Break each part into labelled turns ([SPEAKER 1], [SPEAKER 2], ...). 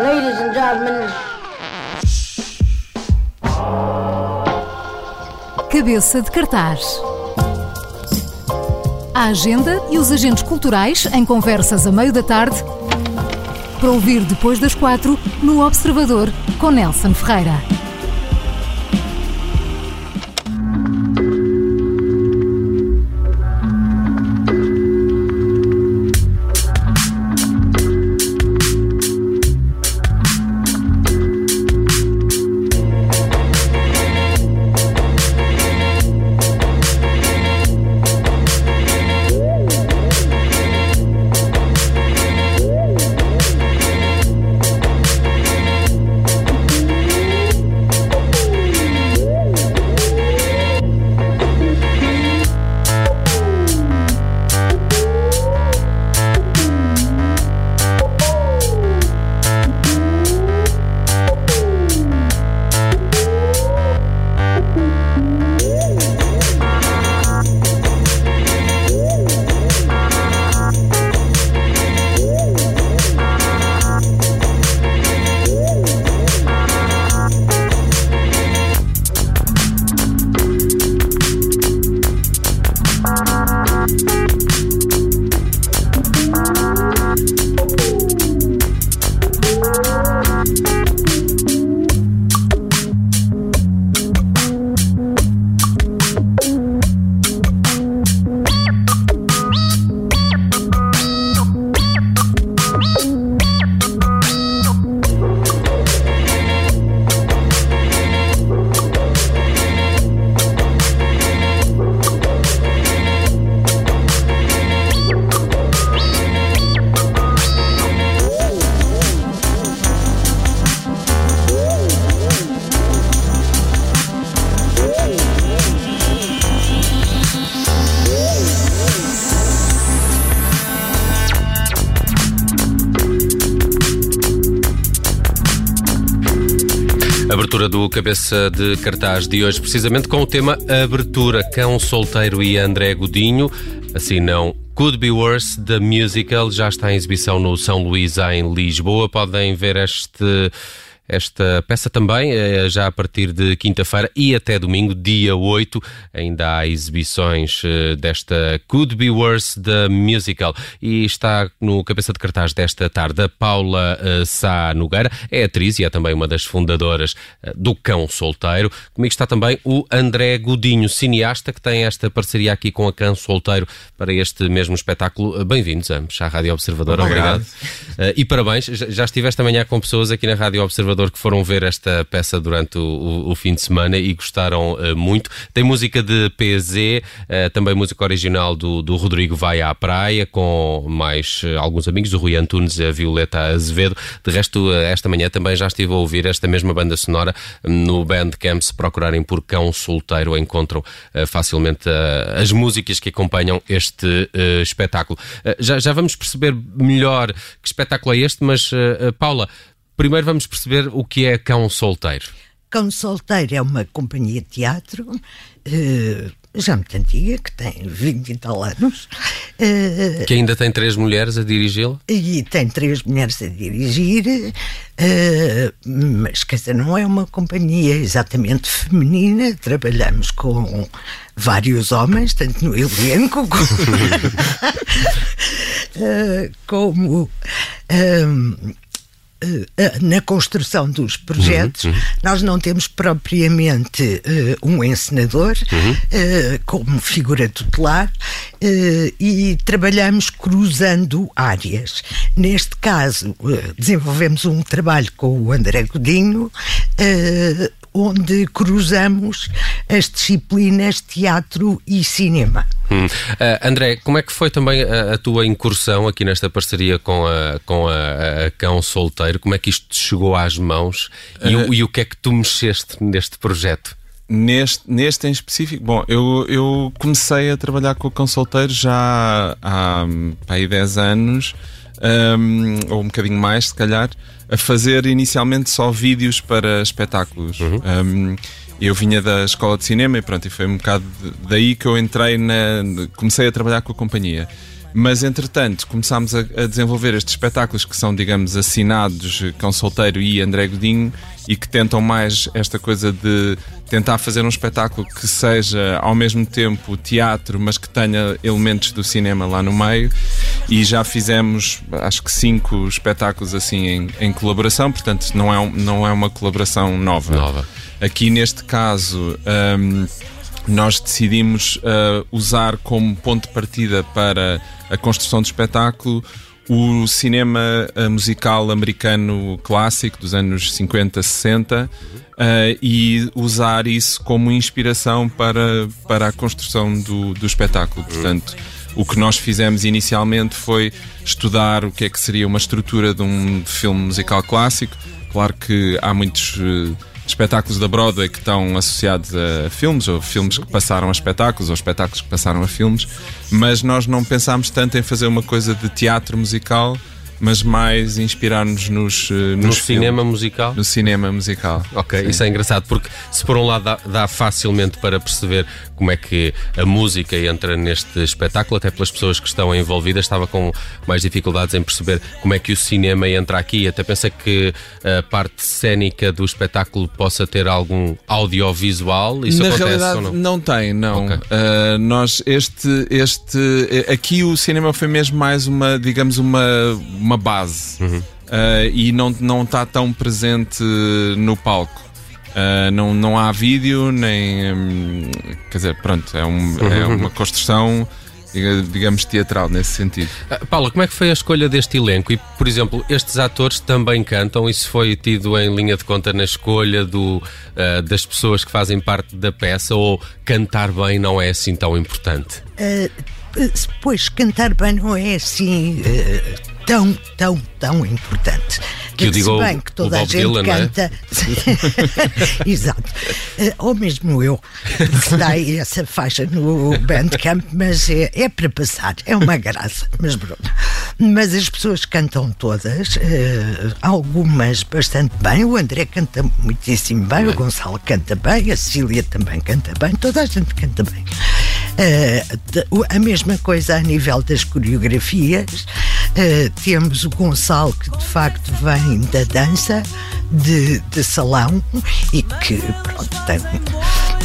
[SPEAKER 1] Ladies and gentlemen.
[SPEAKER 2] Cabeça de cartaz. A agenda e os agentes culturais em conversas a meio da tarde. Para ouvir depois das quatro no Observador com Nelson Ferreira.
[SPEAKER 3] Cabeça de cartaz de hoje, precisamente com o tema Abertura, Cão Solteiro e André Godinho. Assim não. Could Be Worse, The Musical, já está em exibição no São Luís, em Lisboa. Podem ver este esta peça também, eh, já a partir de quinta-feira e até domingo, dia 8, ainda há exibições eh, desta Could Be Worse, the musical. E está no cabeça de cartaz desta tarde a Paula eh, Sá Nogueira, é atriz e é também uma das fundadoras do Cão Solteiro. Comigo está também o André Godinho, cineasta, que tem esta parceria aqui com a Cão Solteiro para este mesmo espetáculo. Bem-vindos ambos à Rádio Observador. Obrigado. Obrigado. E parabéns, já estiveste amanhã com pessoas aqui na Rádio Observador que foram ver esta peça durante o, o, o fim de semana e gostaram uh, muito. Tem música de PZ, uh, eh, também música original do, do Rodrigo Vai à Praia, com mais uh, alguns amigos, o Rui Antunes e a Violeta Azevedo. De resto, esta manhã também já estive a ouvir esta mesma banda sonora no Bandcamp. Se procurarem por Cão Solteiro, encontram facilmente as músicas que acompanham este espetáculo. já, já vamos perceber melhor que espetáculo é este, mas Paula, Primeiro vamos perceber o que é Cão Solteiro.
[SPEAKER 4] Cão Solteiro é uma companhia de teatro uh, já muito antiga, que tem 20 e tal anos.
[SPEAKER 3] Uh, que ainda tem três mulheres a dirigi-la?
[SPEAKER 4] E tem três mulheres a dirigir, uh, mas quer dizer, não é uma companhia exatamente feminina, trabalhamos com vários homens, tanto no elenco como, como um, na construção dos projetos, uhum, uhum. nós não temos propriamente uh, um encenador uhum. uh, como figura tutelar uh, e trabalhamos cruzando áreas. Neste caso, desenvolvemos um trabalho com o André Godinho onde cruzamos as disciplinas teatro e cinema.
[SPEAKER 3] Hum. Uh, André, como é que foi também a, a, tua incursão aqui nesta parceria com a, com a, a Cão Solteiro? Como é que isto te chegou às mãos e, uh, e o que é que tu mexeste neste projeto?
[SPEAKER 5] Neste, neste em específico, bom, eu, eu comecei a trabalhar com o Cão Solteiro já há, aí 10 anos, um, ou um bocadinho mais, se calhar, a fazer inicialmente só vídeos para espetáculos. Uhum. Um, eu vinha da escola de cinema e pronto, e foi um bocado daí que eu entrei na. comecei a trabalhar com a companhia. Mas, entretanto, começámos a, a, desenvolver estes espetáculos que são, digamos, assinados Cão Solteiro e André Godinho e que tentam mais esta coisa de tentar fazer um espetáculo que seja ao mesmo tempo teatro, mas que tenha elementos do cinema lá no meio. E já fizemos, acho que, cinco espetáculos assim em, em colaboração, portanto, não é, não é uma colaboração nova.
[SPEAKER 3] Nova.
[SPEAKER 5] Aqui, neste caso. Um, nós decidimos uh, usar como ponto de partida para a construção do espetáculo o cinema uh, musical americano clássico dos anos 50, 60 uh, e usar isso como inspiração para, para a construção do, do espetáculo. Portanto, o que nós fizemos inicialmente foi estudar o que é que seria uma estrutura de um filme musical clássico. Claro que há muitos uh, espetáculos da Broadway que estão associados a filmes, ou filmes que passaram a espetáculos, ou espetáculos que passaram a filmes, mas nós não pensámos tanto em fazer uma coisa de teatro musical mas mais inspirar-nos nos,
[SPEAKER 3] eh, nos no cinema musical.
[SPEAKER 5] No cinema musical.
[SPEAKER 3] Ok, Sim. isso é engraçado porque se por um lado dá, dá, facilmente para perceber como é que a música entra neste espetáculo, até pelas pessoas que estão envolvidas, estava com mais dificuldades em perceber como é que o cinema entra aqui. Até pensei que a parte cénica do espetáculo possa ter algum audiovisual. Isso
[SPEAKER 5] Na
[SPEAKER 3] acontece
[SPEAKER 5] realidade,
[SPEAKER 3] ou não?
[SPEAKER 5] Não tem, não. Okay. Uh, nós este este aqui o cinema foi mesmo mais uma digamos uma uma base uhum. uh, e não não está tão presente no palco. Uh, não, não há vídeo, nem. Um, quer dizer, pronto, é, um, é uhum. uma construção digamos, teatral nesse sentido.
[SPEAKER 3] Uh, Paula, como é que foi a escolha deste elenco? E, por exemplo, estes atores também cantam? Isso foi tido em linha de conta na escolha do, uh, das pessoas que fazem parte da peça? Ou cantar bem não é assim tão importante?
[SPEAKER 4] Uh, pois, cantar bem não é assim tão, tão, tão importante.
[SPEAKER 3] Que eu digo
[SPEAKER 4] bem que toda
[SPEAKER 3] a
[SPEAKER 4] gente
[SPEAKER 3] Dylan,
[SPEAKER 4] canta. É? Exato. Uh, ou mesmo eu, que dá essa faixa no Bandcamp, mas é, é para passar, é uma graça. Mas pronto. Mas as pessoas cantam todas, uh, algumas bastante bem. O André canta muitíssimo bem, o Gonçalo canta bem, a Cecília também canta bem, toda a gente canta bem. Uh, a mesma coisa a nível das coreografias. Uh, temos o Gonçalo, que de facto vem da dança de, de salão e que pronto, tem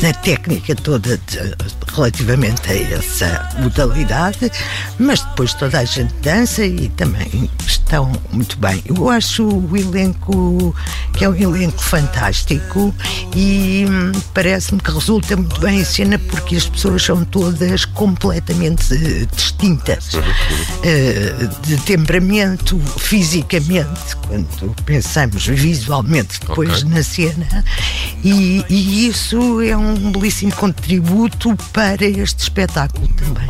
[SPEAKER 4] na técnica toda de, relativamente a essa modalidade, mas depois toda a gente dança e também estão muito bem. Eu acho o elenco que é um elenco fantástico e hum, parece-me que resulta muito bem em cena porque as pessoas são todas completamente distintas uh, de temperamento, fisicamente, quando pensamos visualmente depois okay. na cena, e, e isso é um um belíssimo contributo para este espetáculo também.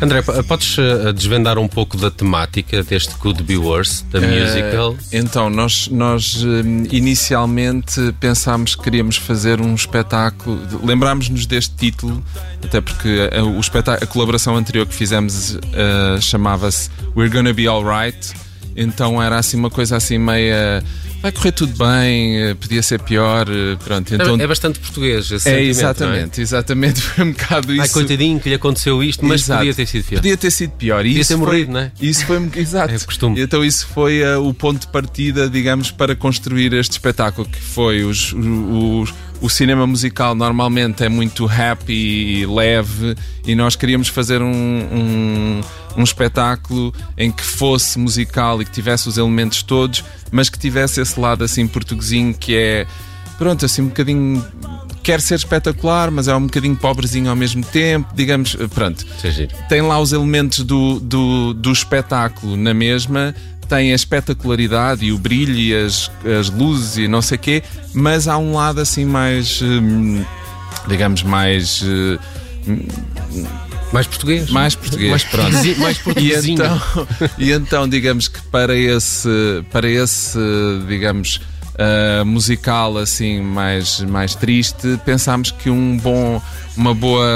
[SPEAKER 3] André, podes eh, desvendar um pouco da temática deste Could Be Worse, da uh, musical?
[SPEAKER 5] Então, nós, nós eh, inicialmente pensámos que queríamos fazer um espetáculo, lembrámos-nos deste título, até porque a, o a colaboração anterior que fizemos uh, chamava-se We're Gonna Be Alright, então era assim uma coisa assim meia vai correr tudo bem, eh, podia ser pior, eh, pronto. Então,
[SPEAKER 3] é bastante português esse
[SPEAKER 5] É exatamente, é? exatamente, foi um bocado isso. Ai,
[SPEAKER 3] coitadinho que lhe aconteceu isto, mas Exato. podia ter sido pior.
[SPEAKER 5] Podia ter sido pior.
[SPEAKER 3] podia ter morrido, não é?
[SPEAKER 5] Isso foi, exato.
[SPEAKER 3] É costume.
[SPEAKER 5] Então isso foi uh, o ponto de partida, digamos, para construir este espetáculo, que foi os, os o cinema musical normalmente é muito happy e leve e nós queríamos fazer um, um, um, espetáculo em que fosse musical e que tivesse os elementos todos, mas que tivesse esse lado assim portuguesinho que é pronto, assim um bocadinho quer ser espetacular, mas é um bocadinho pobrezinho ao mesmo tempo, digamos, pronto. Tem lá os elementos do, do, do espetáculo na mesma, tem a espetacularidade e o brilho e as, as luzes e não sei o quê, mas há um lado assim mais, hum, digamos, mais. Hum,
[SPEAKER 3] mais português.
[SPEAKER 5] Mais português.
[SPEAKER 3] Mais, pronto. mais
[SPEAKER 5] português. E então, e então, digamos que para esse, para esse digamos, uh, musical assim mais, mais triste, pensámos que um bom, uma boa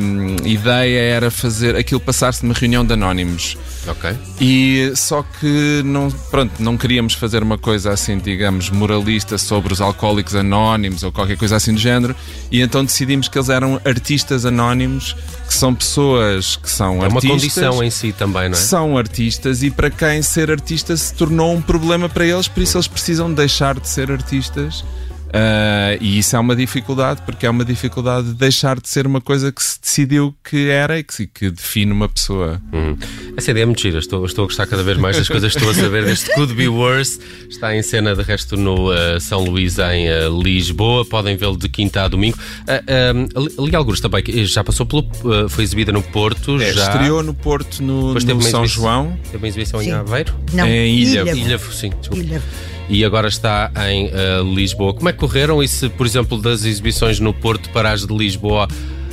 [SPEAKER 5] um, ideia era fazer aquilo passar-se numa reunião de anónimos.
[SPEAKER 3] Ok.
[SPEAKER 5] E só que não, pronto, não queríamos fazer uma coisa assim, digamos, moralista sobre os alcoólicos anónimos ou qualquer coisa assim do género, e então decidimos que eles eram artistas anónimos, que são pessoas que são
[SPEAKER 3] É uma
[SPEAKER 5] artistas.
[SPEAKER 3] condição em si também, não é?
[SPEAKER 5] São artistas e para quem ser artista se tornou um problema para eles, por isso eles precisam deixar de ser artistas. Ah, e isso é uma dificuldade, porque é uma dificuldade de deixar de ser uma coisa que se decidiu que era e que, que define uma pessoa.
[SPEAKER 3] Uhum. Essa ideia é muito gira. Estou, estou a gostar cada vez mais das coisas que estou a saber deste Could Be Worse. Está em cena, de resto, no eh, São Luís, em eh, Lisboa. Podem vê-lo de quinta a domingo. Uh, ali alguns também, que já passou pelo. foi exibida no Porto.
[SPEAKER 5] É,
[SPEAKER 3] já
[SPEAKER 5] Estreou no Porto, no, no São
[SPEAKER 3] exibição-
[SPEAKER 5] João.
[SPEAKER 3] Teve uma exibição em
[SPEAKER 4] Sim.
[SPEAKER 3] Aveiro.
[SPEAKER 4] Não,
[SPEAKER 5] Em Ilha.
[SPEAKER 4] Ilha.
[SPEAKER 3] Ilha, sim, desculpa.
[SPEAKER 4] Ilha.
[SPEAKER 3] E agora está em eh, Lisboa. Como é que correram? E se, por exemplo, das exibições no Porto para as de Lisboa,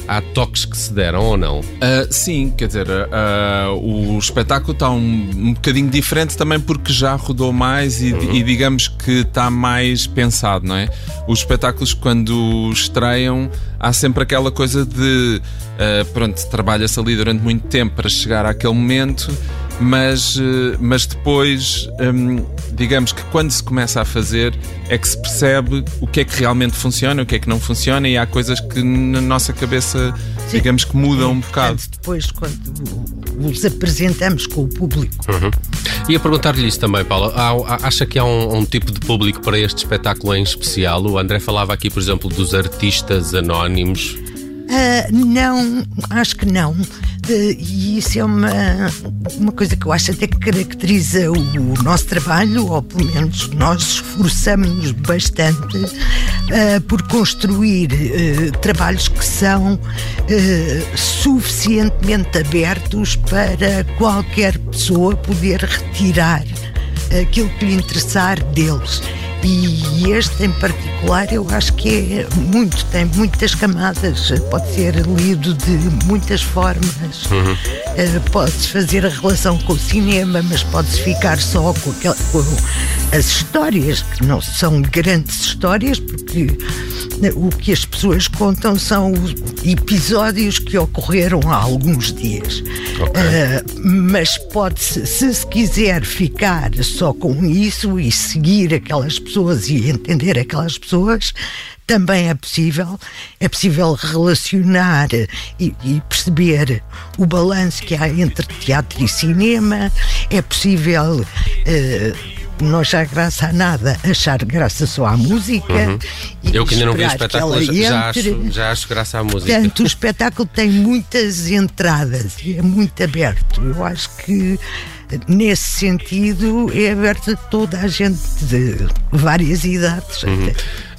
[SPEAKER 3] há toques que se deram ou não?
[SPEAKER 5] Ah, sim, quer dizer, ah, o espetáculo está um, um bocadinho diferente também porque já rodou mais e, e digamos que está mais pensado, não é? Os espetáculos, quando estreiam, há sempre aquela coisa de ah, pronto, trabalha-se ali durante muito tempo para chegar àquele momento. Mas, eh, mas depois, hum, digamos que quando se começa a fazer, é que se percebe o que é que realmente funciona, o que é que não funciona, e há coisas que na nossa cabeça, digamos que mudam um bocado.
[SPEAKER 4] Depois, quando os apresentamos com o público,
[SPEAKER 3] Ia perguntar-lhe isso também, Paula. Há- acha que há um, um tipo de público para este espetáculo em especial? O André falava aqui, por exemplo, dos artistas anónimos.
[SPEAKER 4] Ah, não, acho que não. Eh, e isso é uma, uma coisa que eu acho até que caracteriza o, nosso trabalho, ou pelo menos nós esforçamos-nos bastante ah, por construir eh, trabalhos que são eh, suficientemente abertos para qualquer pessoa poder retirar aquilo que lhe interessar deles. E este em particular eu acho que é muito, tem muitas camadas, pode ser lido de muitas formas. Eh, Pode-se fazer a relação com o cinema, mas pode-se ficar só com, aquel- com as histórias, que não são grandes histórias, porque eh, o que as pessoas contam são os episódios que ocorreram há alguns dias. Eh, mas pode-se, se se quiser ficar só com isso e seguir aquelas pessoas e entender aquelas pessoas, também é possível. É possível relacionar e, e perceber o balanço que há entre teatro e cinema. É possível. eh, não achar graça a nada, achar graça só à música. e
[SPEAKER 3] Eu que ainda não vi o espetáculo, já, já acho, já acho graça à música.
[SPEAKER 4] Portanto, o espetáculo tem muitas entradas e é muito aberto. Eu acho que, nesse sentido, é aberto a toda a gente de várias idades.
[SPEAKER 3] Uhum.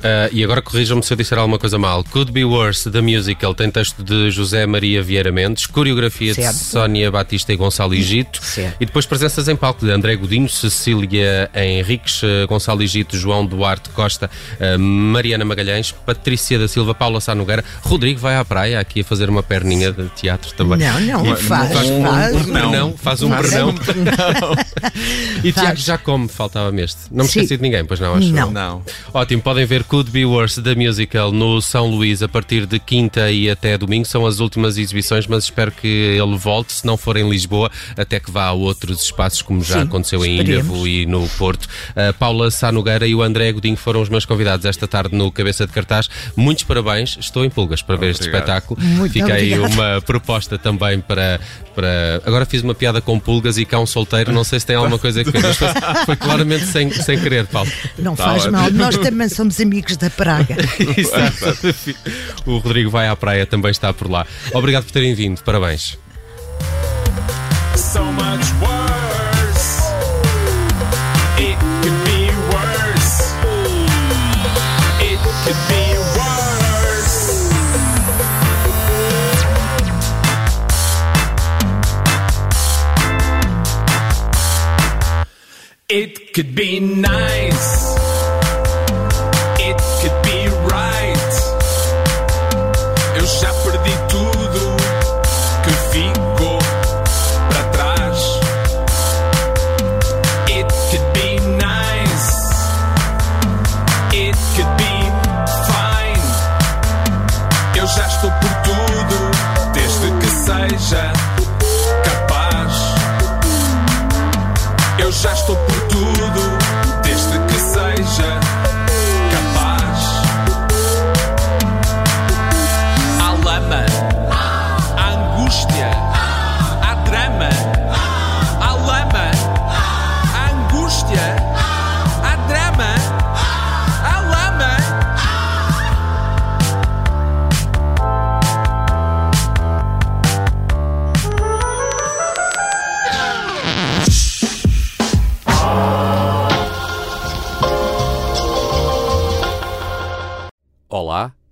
[SPEAKER 3] Ah, e agora corrijam-me se eu disser alguma coisa mal. Could Be Worse, The Musical, tem texto de José Maria Vieira Mendes, coreografia
[SPEAKER 4] Certo.
[SPEAKER 3] de Sónia Batista e Gonçalo Egito,
[SPEAKER 4] Certo.
[SPEAKER 3] e depois presenças em palco de André Godinho, Cecília Henriques, eh, Gonçalo Egito, João Duarte Costa, eh, Mariana Magalhães, Patrícia da Silva, Paula Sá Nogueira, Rodrigo vai à praia aqui a fazer uma perninha de teatro também.
[SPEAKER 4] Não, não,
[SPEAKER 3] E
[SPEAKER 4] faz,
[SPEAKER 3] faz um,
[SPEAKER 4] faz.
[SPEAKER 3] um pernão, faz um
[SPEAKER 5] Faz
[SPEAKER 3] pernão. E Tiago
[SPEAKER 4] Faz.
[SPEAKER 3] já come, faltava-me este. Não me
[SPEAKER 4] Sim.
[SPEAKER 3] esqueci de ninguém, pois não, acho.
[SPEAKER 4] Não.
[SPEAKER 5] Não.
[SPEAKER 3] Ótimo, podem ver Could Be Worse da Musical no São Luís a partir de quinta e até domingo. São as últimas exibições, mas espero que ele volte, se não for em Lisboa, até que vá a outros espaços, como já
[SPEAKER 4] Sim,
[SPEAKER 3] aconteceu em. Ilhavo e no Porto. A Paula Sá Nogueira e o André Godinho foram os meus convidados esta tarde no Cabeça de Cartaz. Muitos parabéns, estou em pulgas para ver este
[SPEAKER 5] Obrigado.
[SPEAKER 3] espetáculo.
[SPEAKER 4] Muito
[SPEAKER 3] Fica aí uma proposta também para, para. Agora fiz uma piada com pulgas e cá um solteiro, não sei se tem alguma coisa que ver, foi, foi claramente sem, sem querer, Paulo.
[SPEAKER 4] Não
[SPEAKER 5] Tá
[SPEAKER 4] faz
[SPEAKER 5] ótimo.
[SPEAKER 4] mal, nós também somos amigos da praga.
[SPEAKER 3] Exato. O Rodrigo vai à praia, também está por lá. Obrigado por terem vindo, parabéns.
[SPEAKER 1] so much worse. It could be worse. It could be worse. It could be nice.